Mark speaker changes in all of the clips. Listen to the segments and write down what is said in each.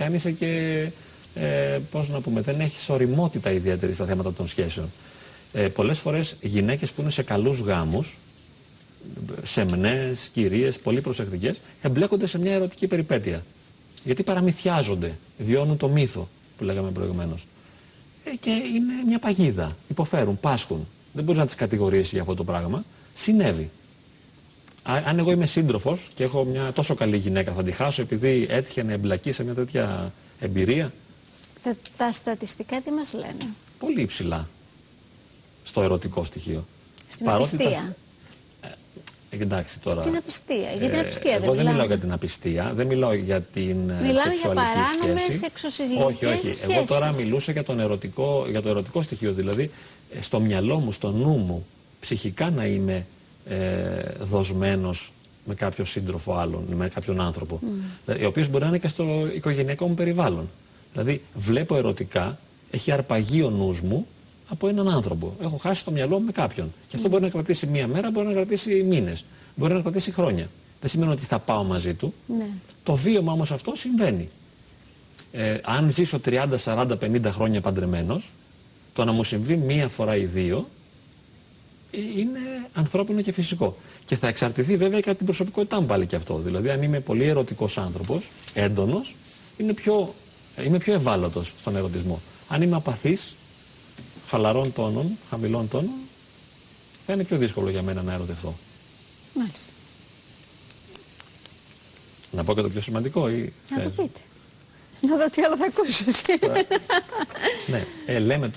Speaker 1: ερωτικά, αν είσαι και. Ε, πώς να πούμε, δεν έχει οριμότητα ιδιαίτερη στα θέματα των σχέσεων. Ε, Πολλές φορές γυναίκες που είναι σε καλούς γάμους, σεμνέ, κυρίες, πολύ προσεκτικές, εμπλέκονται σε μια ερωτική περιπέτεια. Γιατί παραμυθιάζονται, βιώνουν το μύθο που λέγαμε προηγουμένως. Ε, και είναι μια παγίδα. Υποφέρουν, πάσχουν. Δεν μπορεί να τις κατηγορήσει για αυτό το πράγμα. Συνέβη. Αν εγώ είμαι σύντροφος και έχω μια τόσο καλή γυναίκα, θα τη χάσω επειδή έτυχε να εμπλακεί σε μια τέτοια εμπειρία;
Speaker 2: Τα, τα στατιστικά τι μας λένε;
Speaker 1: Πολύ υψηλά στο ερωτικό στοιχείο.
Speaker 2: Στην Παρότι απιστία.
Speaker 1: Ε, εντάξει τώρα.
Speaker 2: Στην απιστία. Για την ε, απιστία
Speaker 1: εγώ δεν, μιλάω για την απιστία, δεν μιλάω για την ε,
Speaker 2: Μιλάμε
Speaker 1: για
Speaker 2: παράνομες
Speaker 1: Όχι, όχι. Εγώ τώρα μιλούσα για, τον ερωτικό, για το ερωτικό στοιχείο. Δηλαδή, ε, στο μυαλό μου, στο νου μου, ψυχικά να είμαι ε, δοσμένος με κάποιο σύντροφο άλλον, με κάποιον άνθρωπο. Mm. Ο οποίο μπορεί να είναι και στο οικογενειακό μου περιβάλλον. Δηλαδή, βλέπω ερωτικά, έχει αρπαγεί ο νους μου από έναν άνθρωπο. Έχω χάσει το μυαλό μου με κάποιον. Και αυτό μπορεί να κρατήσει μία μέρα, μπορεί να κρατήσει μήνες, μπορεί να κρατήσει χρόνια. Δεν σημαίνει ότι θα πάω μαζί του. Ναι. Το βίωμα όμως αυτό συμβαίνει. Ε, αν ζήσω 30, 40, 50 χρόνια παντρεμένος, το να μου συμβεί μία φορά ή δύο ε, είναι ανθρώπινο και φυσικό. Και θα εξαρτηθεί βέβαια και από την προσωπικότητά μου πάλι και αυτό. Δηλαδή, αν είμαι πολύ ερωτικός άνθρωπος, έντονος, πιο, ε, είμαι πιο ευάλωτος στον ερωτισμό. Αν είμαι απαθής, χαλαρών τόνων, χαμηλών τόνων, θα είναι πιο δύσκολο για μένα να ερωτευτώ.
Speaker 2: Μάλιστα.
Speaker 1: Να πω και το πιο σημαντικό ή...
Speaker 2: Να το πείτε. Να δω τι άλλο θα ακούσω
Speaker 1: ναι, ε, λέμε,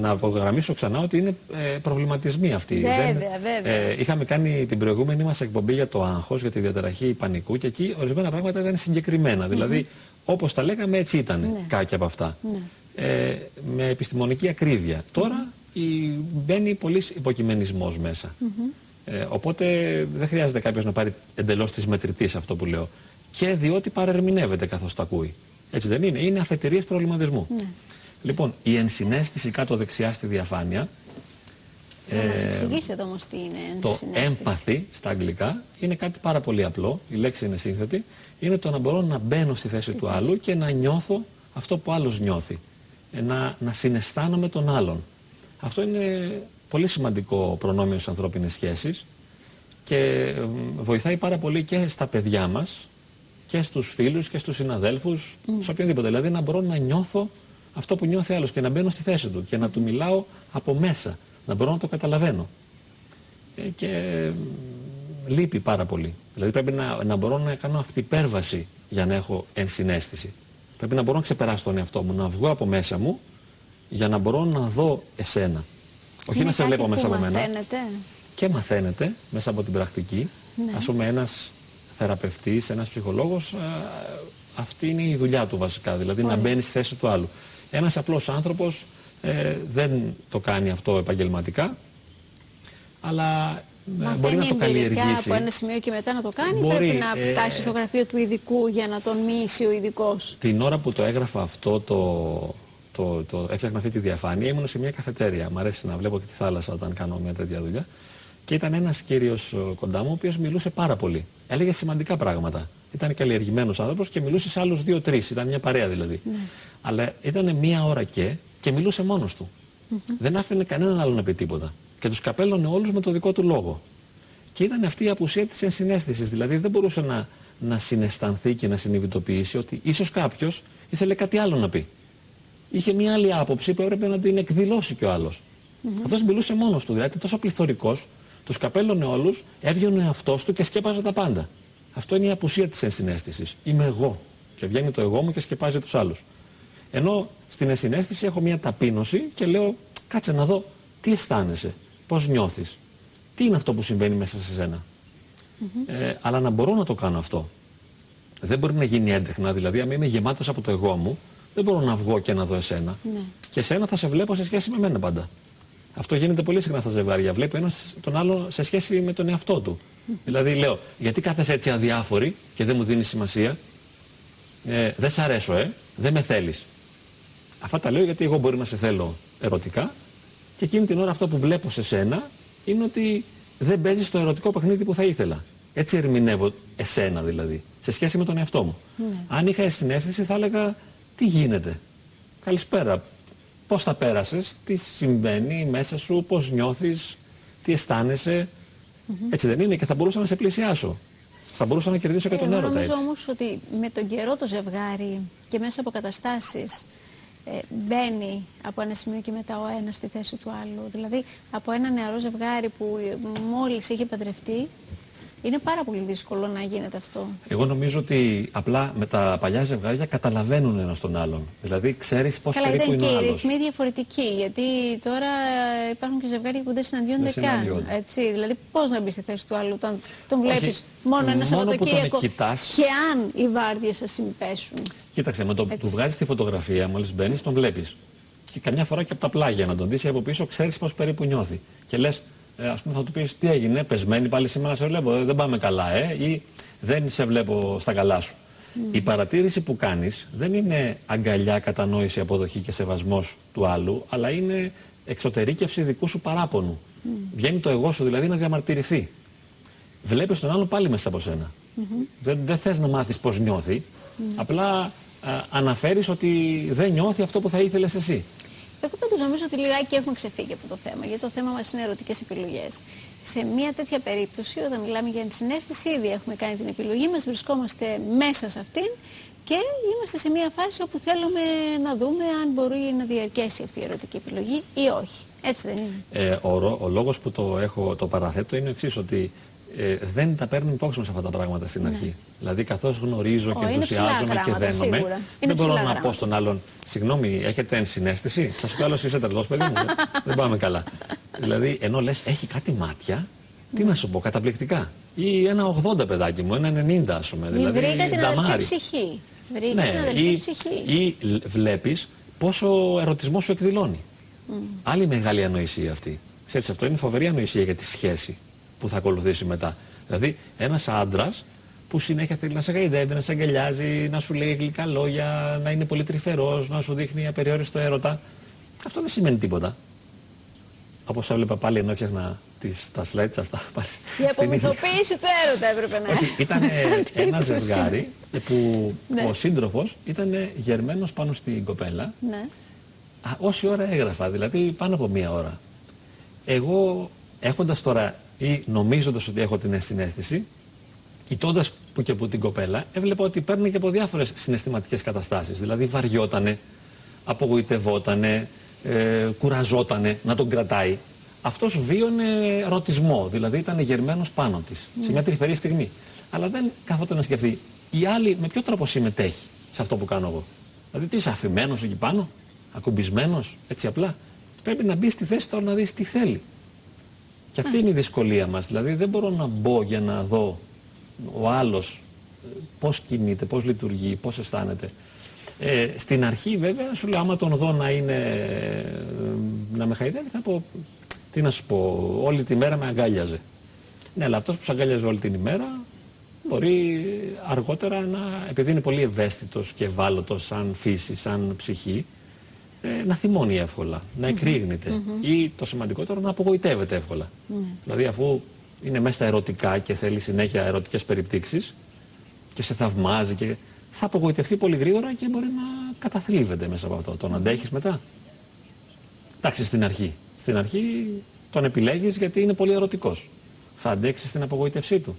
Speaker 1: να απογραμμίσω ξανά ότι είναι ε, προβληματισμοί αυτοί.
Speaker 2: Βέβαια, βέβαια. Ε,
Speaker 1: είχαμε κάνει την προηγούμενη μας εκπομπή για το άγχος, για τη διαταραχή πανικού και εκεί ορισμένα πράγματα ήταν συγκεκριμένα. Δηλαδή, όπως τα λέγαμε έτσι ήταν ναι. κάποια από αυτά. Ναι ε, με επιστημονική ακρίβεια. Τώρα η, μπαίνει πολύς υποκειμενισμός μέσα. ε, οπότε δεν χρειάζεται κάποιος να πάρει εντελώς της μετρητής αυτό που λέω. Και διότι παρερμηνεύεται καθώς τα ακούει. Έτσι δεν είναι. Είναι αφετηρίες προβληματισμού. Ναι. Λοιπόν, η ενσυναίσθηση κάτω δεξιά στη διαφάνεια
Speaker 2: να ε, μας εξηγήσετε όμως τι είναι
Speaker 1: Το έμπαθη στα αγγλικά είναι κάτι πάρα πολύ απλό, η λέξη είναι σύνθετη, είναι το να μπορώ να μπαίνω στη θέση του άλλου και να νιώθω αυτό που άλλος νιώθει. Ε, να, να συναισθάνομαι τον άλλον. Αυτό είναι πολύ σημαντικό προνόμιο στις ανθρώπινες σχέσεις και βοηθάει πάρα πολύ και στα παιδιά μας και στους φίλους και στους συναδέλφους, mm. σε οποιονδήποτε. Δηλαδή να μπορώ να νιώθω αυτό που νιώθει άλλος και να μπαίνω στη θέση του και να του μιλάω από μέσα, να μπορώ να το καταλαβαίνω. Ε, και λείπει πάρα πολύ. Δηλαδή πρέπει να, να μπορώ να κάνω αυτή υπέρβαση για να έχω ενσυναίσθηση. Πρέπει να μπορώ να ξεπεράσω τον εαυτό μου, να βγω από μέσα μου για να μπορώ να δω εσένα. Όχι να σε βλέπω μέσα από μένα. Και μαθαίνετε μέσα από την πρακτική. Ναι. Ας πούμε ένας θεραπευτής, ένας ψυχολόγος, αυτή είναι η δουλειά του βασικά. Δηλαδή να μπαίνει στη θέση του άλλου. Ένας απλός άνθρωπος ε, δεν το κάνει αυτό επαγγελματικά, αλλά
Speaker 2: Μαθαίνει
Speaker 1: μπορεί να το καλλιεργήσει.
Speaker 2: από ένα σημείο και μετά να το κάνει, μπορεί, πρέπει να ε, φτάσει στο γραφείο του ειδικού για να τον μίσει ο ειδικός.
Speaker 1: Την ώρα που το έγραφα αυτό, το, το, το, έφτιαχνα αυτή τη διαφάνεια, ήμουν σε μια καφετέρια. Μ' αρέσει να βλέπω και τη θάλασσα όταν κάνω μια τέτοια δουλειά. Και ήταν ένας κύριος κοντά μου, ο οποίος μιλούσε πάρα πολύ. Έλεγε σημαντικά πράγματα. Ήταν καλλιεργημένος άνθρωπος και μιλούσε σε άλλους δύο-τρεις. Ήταν μια παρέα δηλαδή. Ναι. Αλλά ήταν μία ώρα και και μιλούσε μόνος του. Δεν άφηνε κανέναν άλλο να πει τίποτα και τους καπέλωνε όλους με το δικό του λόγο. Και ήταν αυτή η απουσία της ενσυναίσθησης. Δηλαδή δεν μπορούσε να, να συναισθανθεί και να συνειδητοποιήσει ότι ίσως κάποιος ήθελε κάτι άλλο να πει. Είχε μια άλλη άποψη που έπρεπε να την εκδηλώσει κι ο άλλος. Mm -hmm. Αυτός μιλούσε μόνος του. Δηλαδή τόσο πληθωρικός, τους καπέλωνε όλους, έβγαινε ο εαυτό του και σκέπαζε τα πάντα. Αυτό είναι η απουσία της ενσυναίσθηση. Είμαι εγώ. Και βγαίνει το εγώ μου και σκεπάζει τους άλλους. Ενώ στην ενσυναίσθηση έχω μια ταπείνωση και λέω, κάτσε να δω τι αισθάνεσαι πώς νιώθεις, τι είναι αυτό που συμβαίνει μέσα σε σένα. ε, αλλά να μπορώ να το κάνω αυτό. Δεν μπορεί να γίνει έντεχνα, δηλαδή αν είμαι γεμάτος από το εγώ μου, δεν μπορώ να βγω και να δω εσένα. Ναι. Και εσένα θα σε βλέπω σε σχέση με μένα πάντα. Αυτό γίνεται πολύ συχνά στα ζευγάρια. Βλέπει ένας τον άλλο σε σχέση με τον εαυτό του. Δηλαδή λέω, γιατί κάθεσαι έτσι αδιάφορη και δεν μου δίνεις σημασία; Ε, δεν σ' αρέσω, ε. Δεν με θέλεις. Αυτά τα λέω γιατί εγώ μπορεί να σε θέλω ερωτικά και εκείνη την ώρα αυτό που βλέπω σε σένα είναι ότι δεν παίζει το ερωτικό παιχνίδι που θα ήθελα. Έτσι ερμηνεύω εσένα δηλαδή, σε σχέση με τον εαυτό μου. Ναι. Αν είχα συνέστηση θα έλεγα τι γίνεται; Καλησπέρα. Πώς θα πέρασες, τι συμβαίνει μέσα σου, πώς νιώθεις, τι αισθάνεσαι. Έτσι δεν είναι και θα μπορούσα να σε πλησιάσω. Θα μπορούσα να κερδίσω και τον
Speaker 2: ε,
Speaker 1: έρωτα
Speaker 2: έτσι. Νομίζω όμως ότι με τον καιρό το ζευγάρι και μέσα από καταστάσεις ε, μπαίνει από ένα σημείο και μετά ο ένας στη θέση του άλλου. Δηλαδή από ένα νεαρό ζευγάρι που μόλις είχε παντρευτεί είναι πάρα πολύ δύσκολο να γίνεται αυτό.
Speaker 1: Εγώ νομίζω ότι απλά με τα παλιά ζευγάρια καταλαβαίνουν ένα τον άλλον. Δηλαδή ξέρεις πώς περίπου είναι ο
Speaker 2: άλλο. Και οι ρυθμοί διαφορετικοί. Γιατί τώρα υπάρχουν και ζευγάρια που δεν συναντιόνται δεν καν. Έτσι. Δηλαδή, πώς να μπεις στη θέση του άλλου όταν τον βλέπεις μόνο ένα Σαββατοκύριακο. Και αν οι βάρδιες σας συμπέσουν.
Speaker 1: Κοίταξε, με το που του βγάζεις τη φωτογραφία, μόλις μπαίνεις, τον βλέπεις. Και καμιά φορά και από τα πλάγια να τον δεις από πίσω, ξέρεις πώς περίπου νιώθει. Και λες, ε, ας πούμε θα του πεις τι έγινε, πεσμένη πάλι σήμερα σε βλέπω, ε, δεν πάμε καλά ε, ή δεν σε βλέπω στα καλά σου. Η παρατήρηση που κάνεις δεν είναι αγκαλιά, κατανόηση, αποδοχή και σεβασμός του άλλου, αλλά είναι εξωτερήκευση δικού σου παράπονου. Mm. Βγαίνει το εγώ σου δηλαδή να διαμαρτυρηθεί. Βλέπεις τον άλλο πάλι μέσα από σένα. Δεν, δεν θες να μάθεις πώς νιώθει, απλά α, αναφέρεις ότι δεν νιώθει αυτό που θα ήθελες εσύ.
Speaker 2: Εγώ πάντως νομίζω ότι λιγάκι έχουμε ξεφύγει από το θέμα, γιατί το θέμα μας είναι ερωτικές επιλογές. Σε μια τέτοια περίπτωση, όταν μιλάμε για ενσυναίσθηση, ήδη έχουμε κάνει την επιλογή μας, βρισκόμαστε μέσα σε αυτήν και είμαστε σε μια φάση όπου θέλουμε να δούμε αν μπορεί να διαρκέσει αυτή η ερωτική επιλογή ή όχι. Έτσι δεν είναι.
Speaker 1: Ε, ο, ο λόγος που το, έχω, το παραθέτω είναι ο εξής, ότι ε, δεν τα παίρνουν υπόψη μας αυτά τα πράγματα στην ναι. αρχή. Δηλαδή, καθώς γνωρίζω και ενθουσιάζομαι και δένομαι, δεν μπορώ να πω στον άλλον, συγγνώμη, έχετε ενσυναίσθηση; Θα σου πει είσαι τρελό, παιδί μου. δεν πάμε καλά. Δηλαδή, ενώ λες, έχει κάτι μάτια, τι να σου πω, καταπληκτικά. Ή ένα 80 παιδάκι μου, ένα 90 ας πούμε.
Speaker 2: Δηλαδή, βρήκα την αδελφή ψυχή. Βρήκα ναι, την αδελφή ή, ψυχή.
Speaker 1: Ή βλέπεις πόσο ερωτισμός σου εκδηλώνει. Mm. Άλλη μεγάλη ανοησία αυτή. Ξέρεις, αυτό είναι φοβερή ανοησία για τη σχέση που θα ακολουθήσει μετά. Δηλαδή, ένας άντρας που συνέχεια θέλει να σε γαϊδεύει, να σε αγκαλιάζει, να σου λέει γλυκά λόγια, να είναι πολύ τρυφερός, να σου δείχνει απεριόριστο έρωτα. Αυτό δεν σημαίνει τίποτα. Όπω έβλεπα πάλι ενώ έφτιαχνα τις, τα slides αυτά. Πάλι
Speaker 2: Η απομυθοποίηση του έρωτα έπρεπε να
Speaker 1: Όχι, ήταν ένα ζευγάρι που ναι. ο σύντροφος ήταν γερμένος πάνω στην κοπέλα. Ναι. Α, όση ώρα έγραφα, δηλαδή πάνω από μία ώρα. Εγώ έχοντας τώρα ή νομίζοντας ότι έχω την συνέστηση, κοιτώντας που και που την κοπέλα, έβλεπα ότι παίρνει και από διάφορες συναισθηματικές καταστάσεις. Δηλαδή βαριότανε, απογοητευότανε, ε, κουραζότανε να τον κρατάει. Αυτός βίωνε ρωτισμό, δηλαδή ήταν γερμένος πάνω της, σε μια τρυφερή στιγμή. Αλλά δεν καθόταν να σκεφτεί, η άλλη με ποιο τρόπο συμμετέχει σε αυτό που κάνω εγώ. Δηλαδή, τι είσαι αφημένος εκεί πάνω, ακουμπισμένος, έτσι απλά. Πρέπει να μπει στη θέση τώρα να δεις τι θέλει. Και αυτή είναι η δυσκολία μας. Δηλαδή δεν μπορώ να μπω για να δω ο άλλος ε, πώς κινείται, πώς λειτουργεί, πώς αισθάνεται. Ε, στην αρχή βέβαια σου λέω άμα τον δω να είναι ε, να με χαϊδεύει θα πω τι να σου πω όλη τη μέρα με αγκάλιαζε. Ναι αλλά αυτός που σε αγκάλιαζε όλη την ημέρα μπορεί αργότερα να επειδή είναι πολύ ευαίσθητος και ευάλωτος σαν φύση, σαν ψυχή ε, να θυμώνει εύκολα, να εκρήγνεται ή το σημαντικότερο να απογοητεύεται εύκολα. Δηλαδή αφού είναι μέσα στα ερωτικά και θέλει συνέχεια ερωτικές περιπτύξεις και σε θαυμάζει και θα απογοητευτεί πολύ γρήγορα και μπορεί να καταθλίβεται μέσα από αυτό. Τον αντέχεις μετά; Εντάξει στην αρχή. Στην αρχή τον επιλέγεις γιατί είναι πολύ ερωτικός. Θα αντέξεις την απογοήτευσή του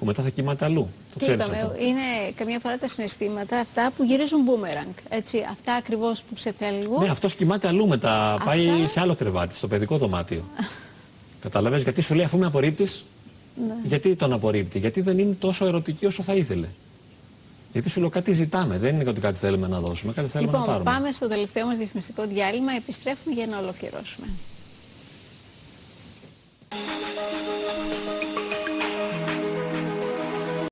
Speaker 1: που μετά θα κοιμάται αλλού. Το
Speaker 2: Τι είπαμε, είναι καμιά φορά τα συναισθήματα αυτά που γυρίζουν μπούμεραγκ. Έτσι, αυτά ακριβώς που σε θέλουν.
Speaker 1: Ναι, αυτός κοιμάται αλλού μετά. Αυτά... Πάει σε άλλο κρεβάτι, στο παιδικό δωμάτιο. Κατάλαβε γιατί σου λέει αφού με απορρίπτεις. Ναι. Γιατί τον απορρίπτει, Γιατί δεν είναι τόσο ερωτική όσο θα ήθελε. Γιατί σου λέω κάτι ζητάμε, δεν είναι ότι κάτι θέλουμε να δώσουμε, κάτι θέλουμε
Speaker 2: λοιπόν,
Speaker 1: να πάρουμε.
Speaker 2: Πάμε στο τελευταίο μας διαφημιστικό διάλειμμα, επιστρέφουμε για να ολοκληρώσουμε.